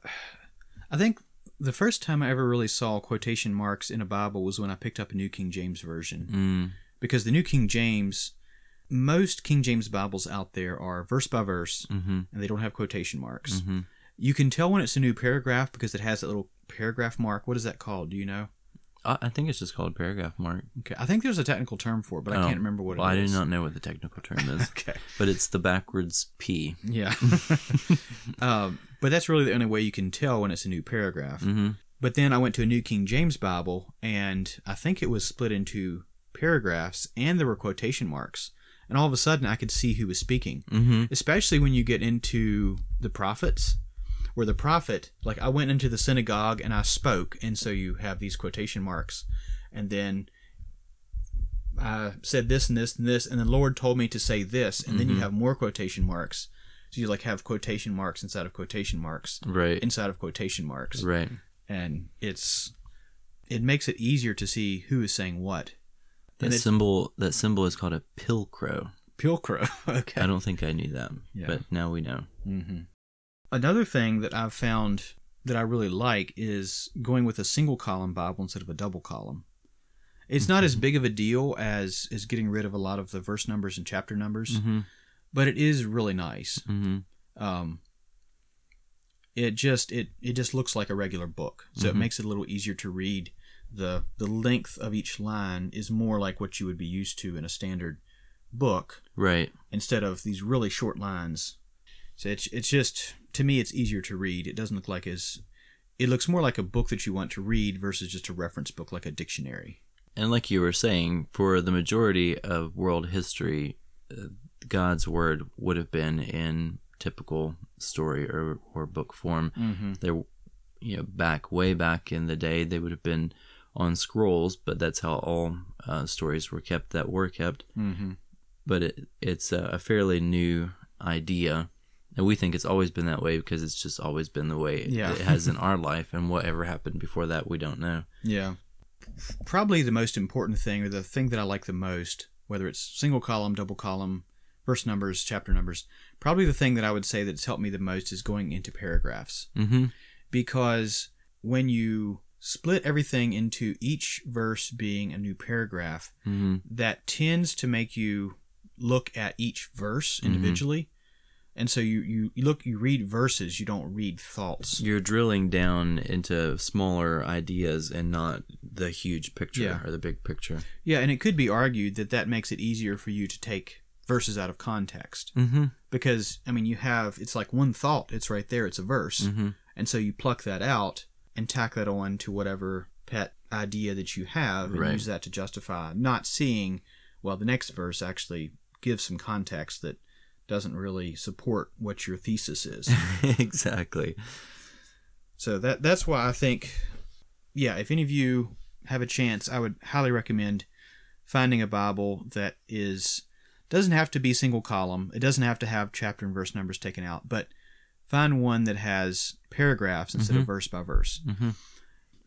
I think the first time I ever really saw quotation marks in a Bible was when I picked up a New King James version. Mm, Because the New King James most King James Bibles out there are verse by verse hmm and they don't have quotation marks. hmm You can tell when it's a new paragraph because it has that little paragraph mark. What is that called? Do you know? I, I think it's just called paragraph mark. Okay, I think there's a technical term for it, but I Oh, can't remember what Well, it I do not know what the technical term is, Okay. but it's the backwards P. Yeah. um, but that's really the only way you can tell when it's a new paragraph. hmm But then I went to a New King James Bible, and I think it was split into paragraphs, and there were quotation marks. And all of a sudden, I could see who was speaking. Mm-hmm. Especially when you get into the prophets, where the prophet, like I went into the synagogue and I spoke, and so you have these quotation marks, and then I said this and this and this, and the Lord told me to say this, and then you Mhm. have more quotation marks. So you like have quotation marks inside of quotation marks Right. inside of quotation marks, Right. and it's it makes it easier to see who is saying what. That symbol that symbol is called a pilcrow. Pilcrow. okay. I don't think I knew that, Yeah. but now we know. hmm Another thing that I've found that I really like is going with a single column Bible instead of a double column. It's not as big of a deal as as getting rid of a lot of the verse numbers and chapter numbers, Mm-hmm. but it is really nice. Mm-hmm. Um, it just it it just looks like a regular book, so it Mhm. makes it a little easier to read. The The length of each line is more like what you would be used to in a standard book, Right. instead of these really short lines. So it's it's just to me it's easier to read. It doesn't look like as it looks more like a book that you want to read versus just a reference book like a dictionary. And like you were saying, for the majority of world history, uh, God's word would have been in typical story or, or book form. Mm-hmm. There, you know, back way back in the day, they would have been on scrolls, but that's how all uh, stories were kept that were kept. Mm-hmm. But it, it's a, fairly new idea. And we think it's always been that way because it's just always been the way Yeah. it has in our life. And whatever happened before that, we don't know. Yeah. Probably the most important thing, or the thing that I like the most, whether it's single column, double column, verse numbers, chapter numbers, probably the thing that I would say that's helped me the most is going into paragraphs. Mm-hmm. Because when you split everything into each verse being a new paragraph, Mm-hmm. that tends to make you look at each verse individually. And so you, you, you look you read verses, you don't read thoughts. You're drilling down into smaller ideas and not the huge picture Yeah. or the big picture. Yeah, and it could be argued that that makes it easier for you to take verses out of context Mm-hmm. because I mean you have it's like one thought, it's right there, it's a verse. Mm-hmm. And so you pluck that out and tack that on to whatever pet idea that you have and Right. use that to justify not seeing well the next verse actually gives some context that doesn't really support what your thesis is. exactly. so that that's why I think yeah, if any of you have a chance, I would highly recommend finding a Bible that is doesn't have to be single column. It doesn't have to have chapter and verse numbers taken out, but find one that has paragraphs instead of Mhm. verse by verse. Mm-hmm.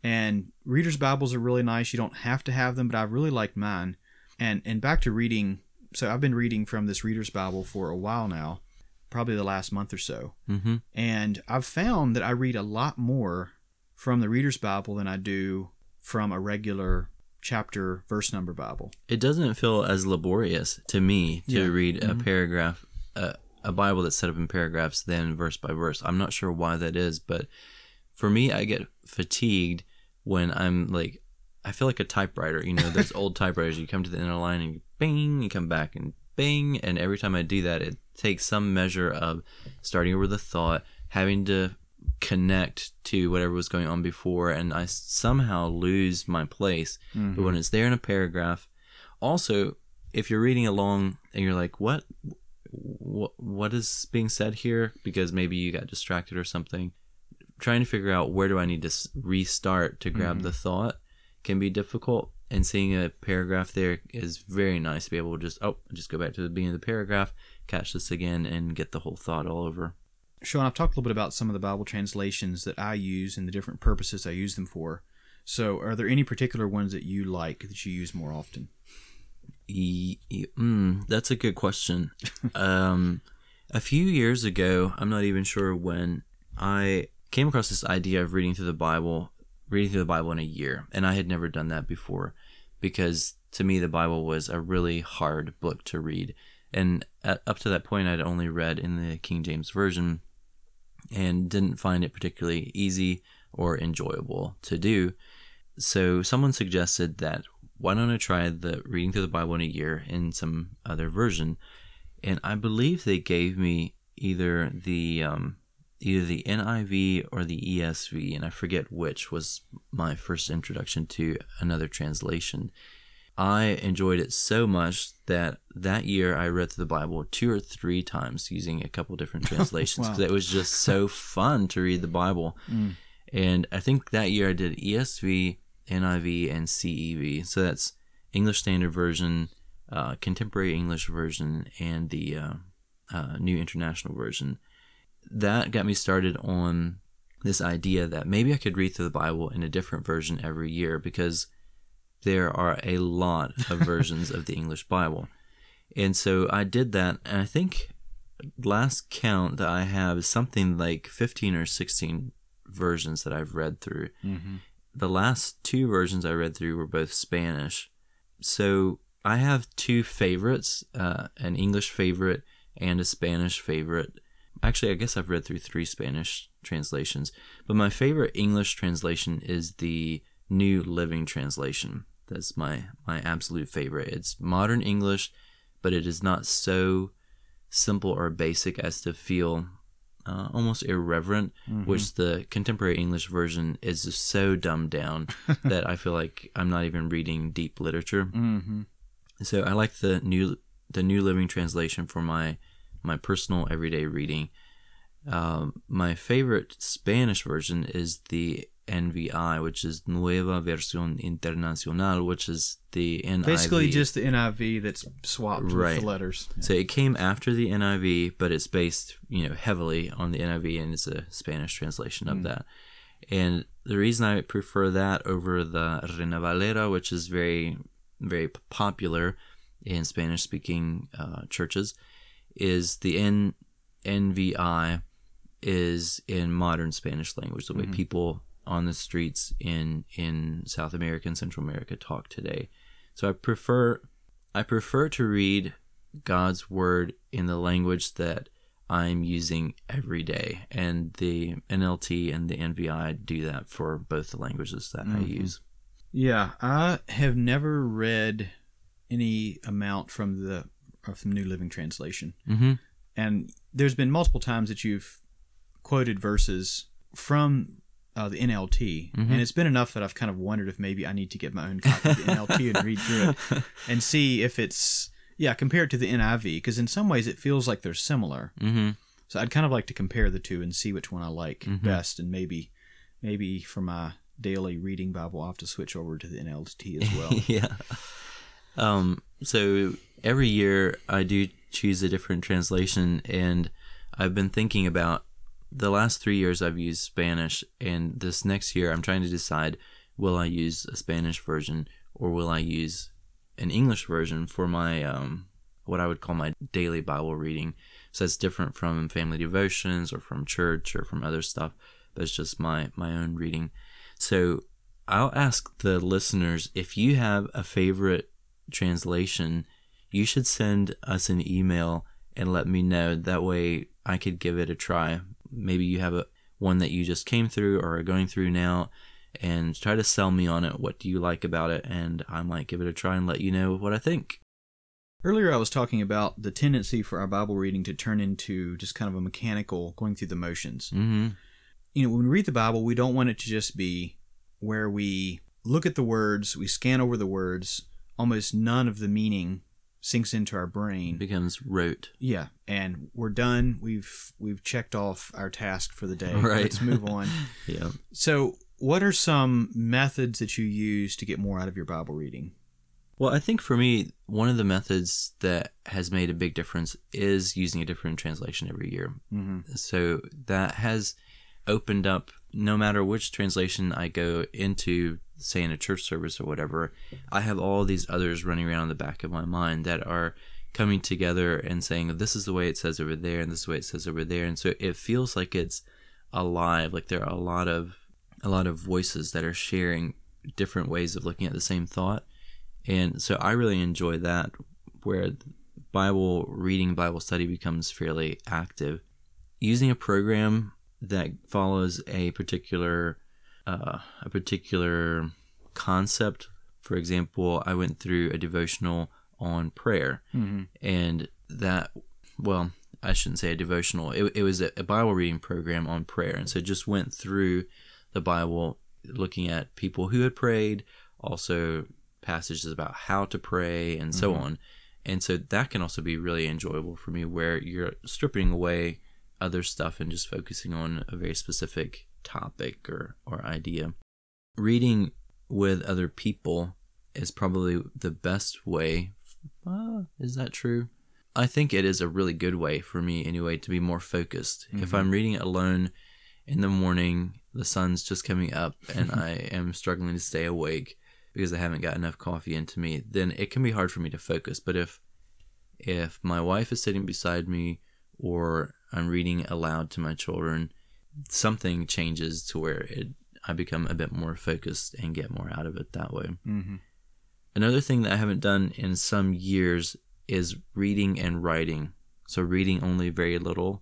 And readers' Bibles are really nice. You don't have to have them, but I've really liked mine. And and back to reading. So I've been reading from this reader's Bible for a while now, probably the last month or so. Mm-hmm. And I've found that I read a lot more from the reader's Bible than I do from a regular chapter verse number Bible. It doesn't feel as laborious to me to Yeah. read a Mhm. paragraph, uh, a Bible that's set up in paragraphs, then verse by verse. I'm not sure why that is, but for me, I get fatigued when I'm like, I feel like a typewriter. You know, those old typewriters. You come to the inner line and you bing, you come back and bing, and every time I do that, it takes some measure of starting over the thought, having to connect to whatever was going on before, and I somehow lose my place. But mm-hmm. when it's there in a paragraph, also, if you're reading along and you're like, what, what, what is being said here? Because maybe you got distracted or something. Trying to figure out where do I need to restart to grab Mhm. the thought can be difficult. And seeing a paragraph there is very nice to be able to just, oh, just go back to the beginning of the paragraph, catch this again, and get the whole thought all over. Sean, I've talked a little bit about some of the Bible translations that I use and the different purposes I use them for. So, are there any particular ones that you like that you use more often? Mm, that's a good question. um, a few years ago, I'm not even sure when, I came across this idea of reading through the Bible, reading through the Bible in a year, and I had never done that before because to me the Bible was a really hard book to read, and at, up to that point I'd only read in the King James version, and didn't find it particularly easy or enjoyable to do. So someone suggested that why don't I try the reading through the Bible in a year in some other version? And I believe they gave me either the um, either the NIV or the ESV, and I forget which was my first introduction to another translation. I enjoyed it so much that that year I read through the Bible two or three times using a couple different translations because Wow. it was just so fun to read the Bible. Mm. And I think that year I did ESV, NIV, and CEV. So that's English Standard Version, uh, Contemporary English Version, and the uh, uh, New International Version. That got me started on this idea that maybe I could read through the Bible in a different version every year because there are a lot of versions of the English Bible. And so I did that, and I think last count that I have is something like 15 or 16 versions that I've read through. Mm-hmm. The last two versions I read through were both Spanish. So I have two favorites uh, an English favorite and a Spanish favorite. Actually, I guess I've read through three Spanish translations, but my favorite English translation is the New Living Translation. That's my, my absolute favorite. It's modern English, but it is not so simple or basic as to feel uh, almost irreverent, which the contemporary English version is so dumbed down that I feel like I'm not even reading deep literature. Mm-hmm. So I like the new the New Living Translation for my my personal everyday reading. Um, my favorite Spanish version is the NVI, which is Nueva Versión Internacional, which is the NIV. Basically, just the NIV that's swapped with the letters. So it came after the NIV, but it's based, you know, heavily on the NIV, and it's a Spanish translation of that. And the reason I prefer that over the Reina Valera, which is very, very popular in Spanish-speaking uh, churches, is the N- NVI is in modern Spanish language, the way people on the streets in in South America and Central America talk today. So I prefer I prefer to read God's word in the language that I'm using every day, and the NLT and the NVI do that for both the languages that I Mhm. use. Yeah, I have never read any amount from the from New Living Translation, Mm-hmm. and there's been multiple times that you've quoted verses from uh, the NLT, Mhm. and it's been enough that I've kind of wondered if maybe I need to get my own copy of the NLT and read through it and see if it's yeah compared to the NIV because in some ways it feels like they're similar. mm-hmm. So I'd kind of like to compare the two and see which one I like Mhm. best, and maybe maybe for my daily reading Bible, I'll have to switch over to the NLT as well. yeah. Um, so every year I do choose a different translation, and I've been thinking about the last three years I've used Spanish, and this next year I'm trying to decide will I use a Spanish version or will I use an English version for my um, what I would call my daily Bible reading. So it's different from family devotions or from church or from other stuff, but it's just my my own reading. So I'll ask the listeners if you have a favorite translation, you should send us an email and let me know. That way I could give it a try. Maybe you have a one that you just came through or are going through now and try to sell me on it. What do you like about it? And I might give it a try and let you know what I think. Earlier, I was talking about the tendency for our Bible reading to turn into just kind of a mechanical going through the motions. Mm-hmm. You know, when we read the Bible, we don't want it to just be where we look at the words, we scan over the words, almost none of the meaning sinks into our brain. Becomes rote. Yeah, and we're done. We've we've checked off our task for the day. Right. Let's move on. Yeah. So, what are some methods that you use to get more out of your Bible reading? Well, I think for me, one of the methods that has made a big difference is using a different translation every year. Mm-hmm. So that has opened up, no matter which translation I go into, say in a church service or whatever, I have all these others running around in the back of my mind that are coming together and saying, this is the way it says over there, and this is the way it says over there. And so it feels like it's alive, like there are a lot of a lot of voices that are sharing different ways of looking at the same thought. And so I really enjoy that where Bible reading, Bible study becomes fairly active. Using a program that follows a particular uh, a particular concept. For example, I went through a devotional on prayer, Mm-hmm. and that well, I shouldn't say a devotional. It, it was a, a Bible reading program on prayer, and so just went through the Bible, looking at people who had prayed, also passages about how to pray, and so Mhm. on. And so that can also be really enjoyable for me, where you're stripping away other stuff and just focusing on a very specific topic or or idea. Reading with other people is probably the best way. Uh, is that true? I think it is a really good way for me, anyway, to be more focused. If Mhm. I'm reading it alone in the morning, the sun's just coming up, and I am struggling to stay awake because I haven't got enough coffee into me, then it can be hard for me to focus. But if if my wife is sitting beside me or I'm reading aloud to my children, something changes to where it I become a bit more focused and get more out of it that way. Mm-hmm. Another thing that I haven't done in some years is reading and writing. So reading only very little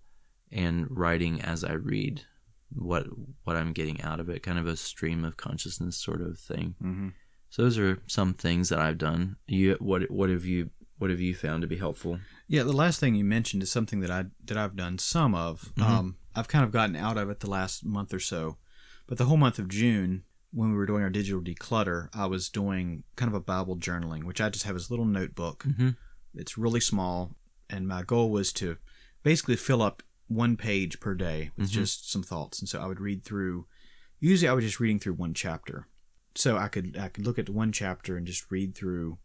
and writing as I read what what I'm getting out of it, kind of a stream of consciousness sort of thing. Mm-hmm. So those are some things that I've done. You what what have you what have you found to be helpful? Yeah, the last thing you mentioned is something that I that I've done some of. Mhm. Um, I've kind of gotten out of it the last month or so, but the whole month of June, when we were doing our digital declutter, I was doing kind of a Bible journaling, which I just have this little notebook. Mm-hmm. It's really small, and my goal was to basically fill up one page per day with Mhm. just some thoughts. And so I would read through. Usually, I was just reading through one chapter, so I could I could look at one chapter and just read through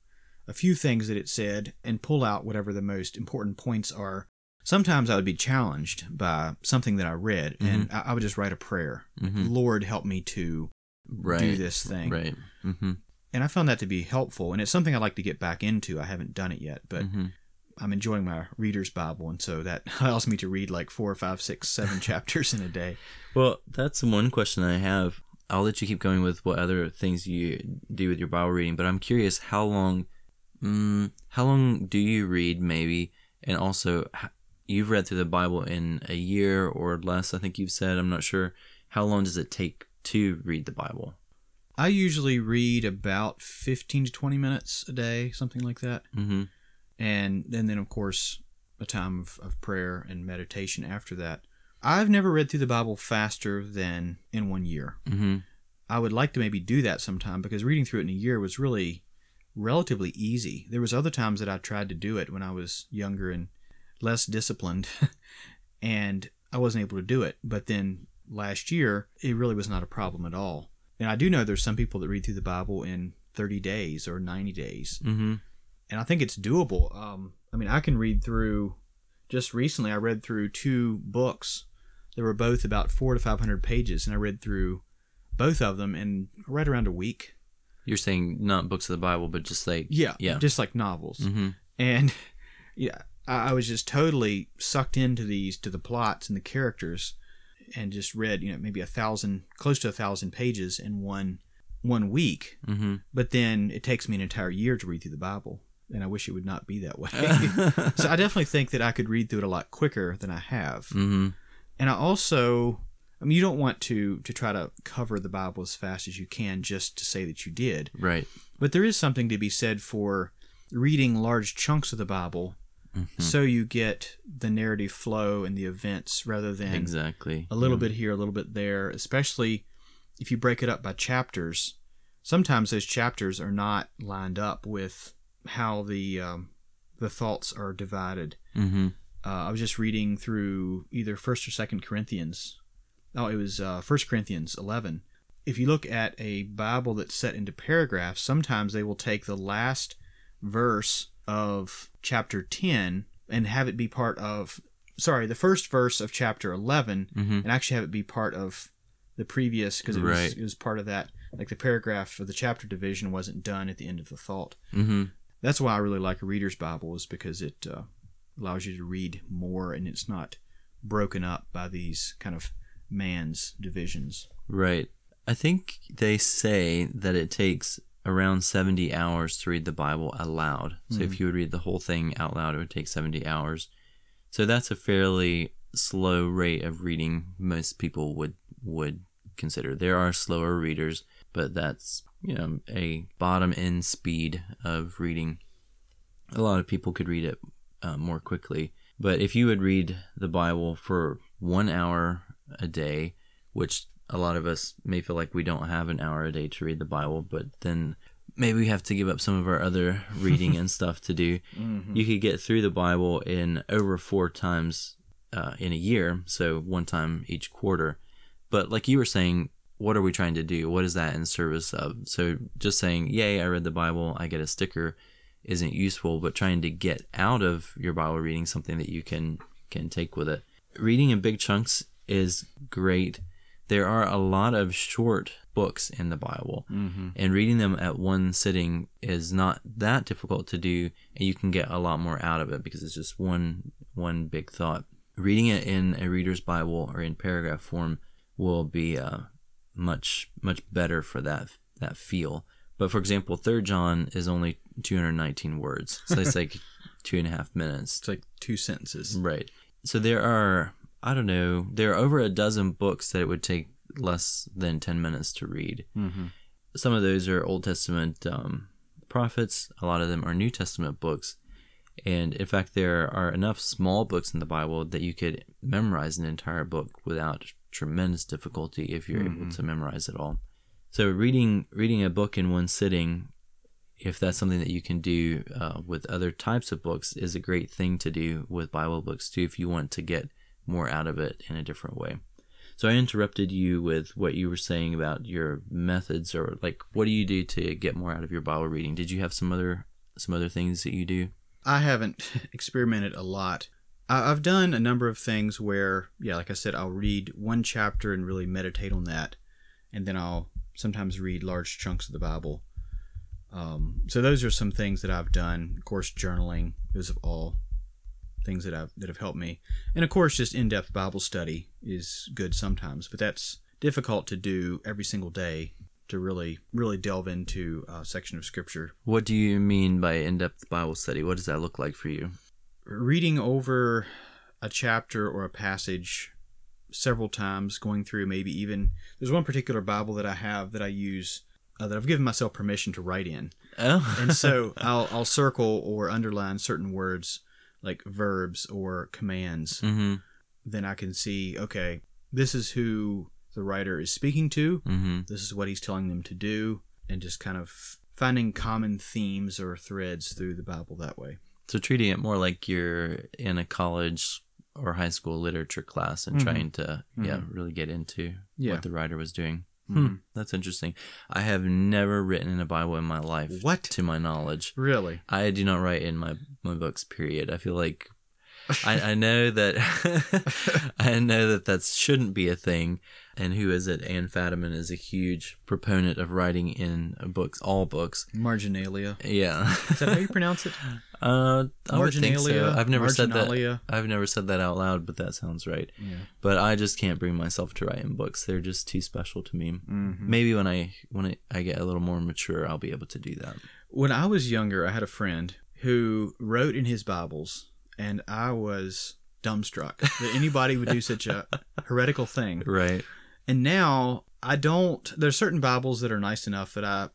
a few things that it said and pull out whatever the most important points are. Sometimes I would be challenged by something that I read, and I, I would just write a prayer. Mhm. Lord, help me to Right. do this thing. Right. Mm-hmm. And I found that to be helpful, and it's something I'd like to get back into. I haven't done it yet, but mm-hmm. I'm enjoying my reader's Bible, and so that allows me to read like four, five, six, seven chapters in a day. Well, that's one question I have. I'll let you keep going with what other things you do with your Bible reading, but I'm curious how long, mm, how long do you read, maybe, and also you've read through the Bible in a year or less. I think you've said. I'm not sure. How long does it take to read the Bible? I usually read about 15 to 20 minutes a day, something like that. Mm-hmm. And, and then, of course, a time of, of prayer and meditation after that. I've never read through the Bible faster than in one year. Mm-hmm. I would like to maybe do that sometime because reading through it in a year was really relatively easy. There was other times that I tried to do it when I was younger and less disciplined and I wasn't able to do it. But then last year, it really was not a problem at all. And I do know there's some people that read through the Bible in 30 days or 90 days. Mm-hmm. And I think it's doable. Um, I mean, I can read through, just recently, I read through two books that were both about four to 500 pages. And I read through both of them in right around a week. You're saying not books of the Bible, but just like Yeah. yeah. Just like novels. Mm-hmm. and yeah I, was just totally sucked into these to the plots and the characters and just read you know maybe a thousand close to a thousand pages in one one week Mm-hmm. but then it takes me an entire year to read through the bible and i wish it would not be that way so i definitely think that i could read through it a lot quicker than i have mm-hmm. and i also i mean you don't want to to try to cover the bible as fast as you can just to say that you did Right. but there is something to be said for reading large chunks of the Bible Mhm. so you get the narrative flow and the events rather than Exactly. a little Yeah. bit here, a little bit there, especially if you break it up by chapters. Sometimes those chapters are not lined up with how the um, the thoughts are divided. Mm-hmm. Uh, I was just reading through either First or Second Corinthians. Oh, it was uh, First Corinthians eleven. If you look at a Bible that's set into paragraphs, sometimes they will take the last verse of chapter ten and have it be part of. Sorry, the first verse of chapter eleven, Mm-hmm. and actually have it be part of the previous because it was Right. it was part of that. Like the paragraph for the chapter division wasn't done at the end of the thought Mm-hmm. that's why I really like a reader's Bible is because it uh, allows you to read more and it's not broken up by these kind of man's divisions. Right. I think they say that it takes around 70 hours to read the Bible aloud. So if Mhm. you would read the whole thing out loud, it would take 70 hours. So that's a fairly slow rate of reading most people would would consider. There are slower readers, but that's, you know, a bottom end speed of reading. A lot of people could read it uh, more quickly. But if you would read the Bible for one hour a day, which a lot of us may feel like we don't have an hour a day to read the Bible, but then maybe we have to give up some of our other reading and stuff to do. Mm-hmm. You could get through the Bible in over four times uh, in a year, so one time each quarter. But like you were saying, what are we trying to do? What is that in service of? So just saying, "Yay, I read the Bible, I get a sticker," isn't useful. But trying to get out of your Bible reading something that you can can take with it. Reading in big chunks is great. There are a lot of short books in the Bible, Mm-hmm. and reading them at one sitting is not that difficult to do, and you can get a lot more out of it because it's just one one big thought. Reading it in a reader's Bible or in paragraph form will be uh, much much better for that that feel. But for example, Third John is only 219 words, so it's like two and a half minutes. It's like two sentences. Right. So there are I don't know there are over a dozen books that it would take less than 10 minutes to read. Mm-hmm. Some of those are Old Testament um, prophets. A lot of them are New Testament books. And in fact, there are enough small books in the Bible that you could memorize an entire book without tremendous difficulty if you're able to memorize it all. So reading reading a book in one sitting, if that's something that you can do uh, with other types of books, is a great thing to do with Bible books too. If you want to get more out of it in a different way. So I interrupted you with what you were saying about your methods, or like what do you do to get more out of your Bible reading? Did you have some other some other things that you do? I haven't experimented a lot. I've done a number of things where, yeah, like I said, I'll read one chapter and really meditate on that, and then I'll sometimes read large chunks of the Bible. Um, so those are some things that I've done. Of course, journaling; those are all things that I've that have helped me. And of course, just in-depth Bible study is good sometimes, but that's difficult to do every single day to really really delve into a section of Scripture. What do you mean by in-depth Bible study? What does that look like for you? reading over a chapter or a passage several times, going through maybe even there's one particular Bible that I have that I use uh, that I've given myself permission to write in, Oh, and so I'll I'll circle or underline certain words like verbs or commands. mm-hmm, Then I can see okay, this is who the writer is speaking to. mm-hmm. This is what he's telling them to do, and just kind of finding common themes or threads through the Bible that way. So treating it more like you're in a college or high school literature class and Mhm. trying to yeah Mhm. really get into Yeah. what the writer was doing. Hmm, that's interesting. I have never written in a Bible in my life. What? To my knowledge. Really? I do not write in my, my books, period. I feel like I, I know that I know that that shouldn't be a thing. And who is it? Anne Fadiman is a huge proponent of writing in books, all books. Marginalia. Yeah. Is that how you pronounce it? uh, I would think so. Marginalia. I've never said that. I've never said that out loud, but that sounds right. Yeah. But I just can't bring myself to write in books. They're just too special to me. Mm-hmm. Maybe when I when I get a little more mature, I'll be able to do that. When I was younger, I had a friend who wrote in his Bibles, and I was dumbstruck that anybody would do such a heretical thing. Right. And now I don't. There's certain Bibles that are nice enough that I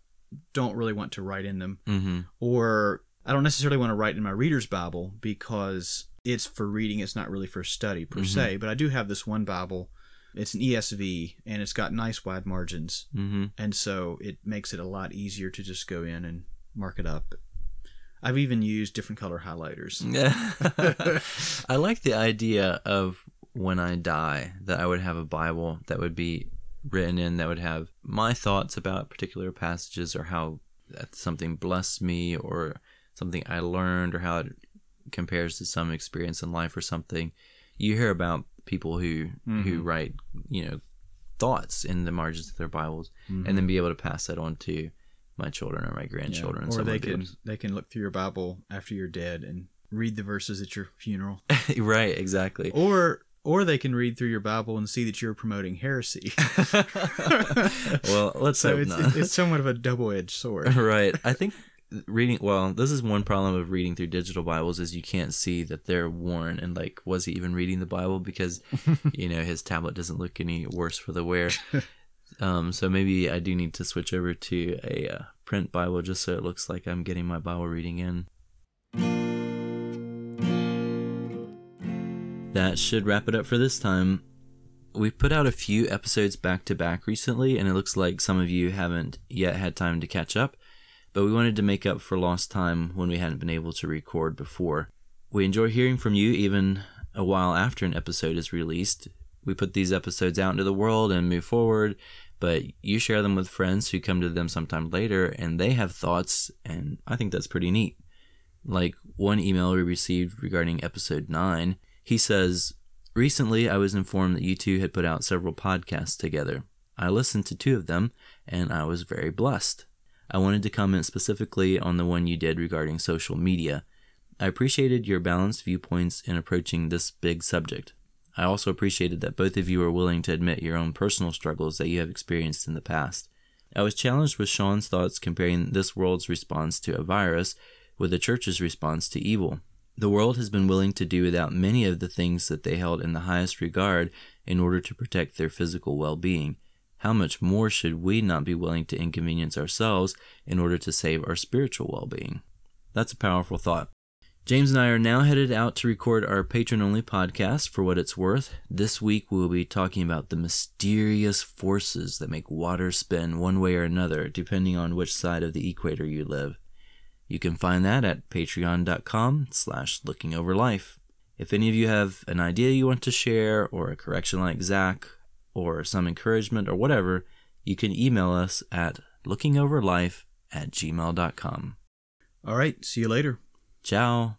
don't really want to write in them, Mm-hmm. or I don't necessarily want to write in my reader's Bible because it's for reading. It's not really for study per Mhm. se. But I do have this one Bible. It's an ESV, and it's got nice wide margins. Mm-hmm. and so it makes it a lot easier to just go in and mark it up. I've even used different color highlighters. I like the idea of when I die that I would have a Bible that would be written in that would have my thoughts about particular passages or how something blessed me or something I learned or how it compares to some experience in life or something. You hear about people who who Mhm. write, you know, thoughts in the margins of their Bibles Mhm. and then be able to pass that on to my children or my grandchildren. and Or they can they can look through your Bible after you're dead and read the verses at your funeral. right, exactly. or or they can read through your Bible and see that you're promoting heresy. well, let's so hope it's, not. it's somewhat of a double edged sword. right. I think reading well, this is one problem of reading through digital Bibles is you can't see that they're worn and like was he even reading the Bible because you know his tablet doesn't look any worse for the wear. Um, so maybe I do need to switch over to a uh, print Bible just so it looks like I'm getting my Bible reading in. That should wrap it up for this time. We've put out a few episodes back to back recently, and it looks like some of you haven't yet had time to catch up, but we wanted to make up for lost time when we hadn't been able to record before. We enjoy hearing from you even a while after an episode is released. We put these episodes out into the world and move forward, but you share them with friends who come to them sometime later and they have thoughts, and I think that's pretty neat. Like one email we received regarding episode 9, he says, Recently, I was informed that you two had put out several podcasts together. I listened to two of them, and I was very blessed. I wanted to comment specifically on the one you did regarding social media. I appreciated your balanced viewpoints in approaching this big subject. I also appreciated that both of you are willing to admit your own personal struggles that you have experienced in the past. I was challenged with Sean's thoughts comparing this world's response to a virus with the church's response to evil. The world has been willing to do without many of the things that they held in the highest regard in order to protect their physical well being. How much more should we not be willing to inconvenience ourselves in order to save our spiritual well being? That's a powerful thought. James and I are now headed out to record our patron only podcast for what it's worth. This week we will be talking about the mysterious forces that make water spin one way or another, depending on which side of the equator you live. You can find that at patreon.com slash lookingoverlife. If any of you have an idea you want to share, or a correction like Zach, or some encouragement, or whatever, you can email us at lookingoverlife at gmail.com. All right. See you later. Ciao.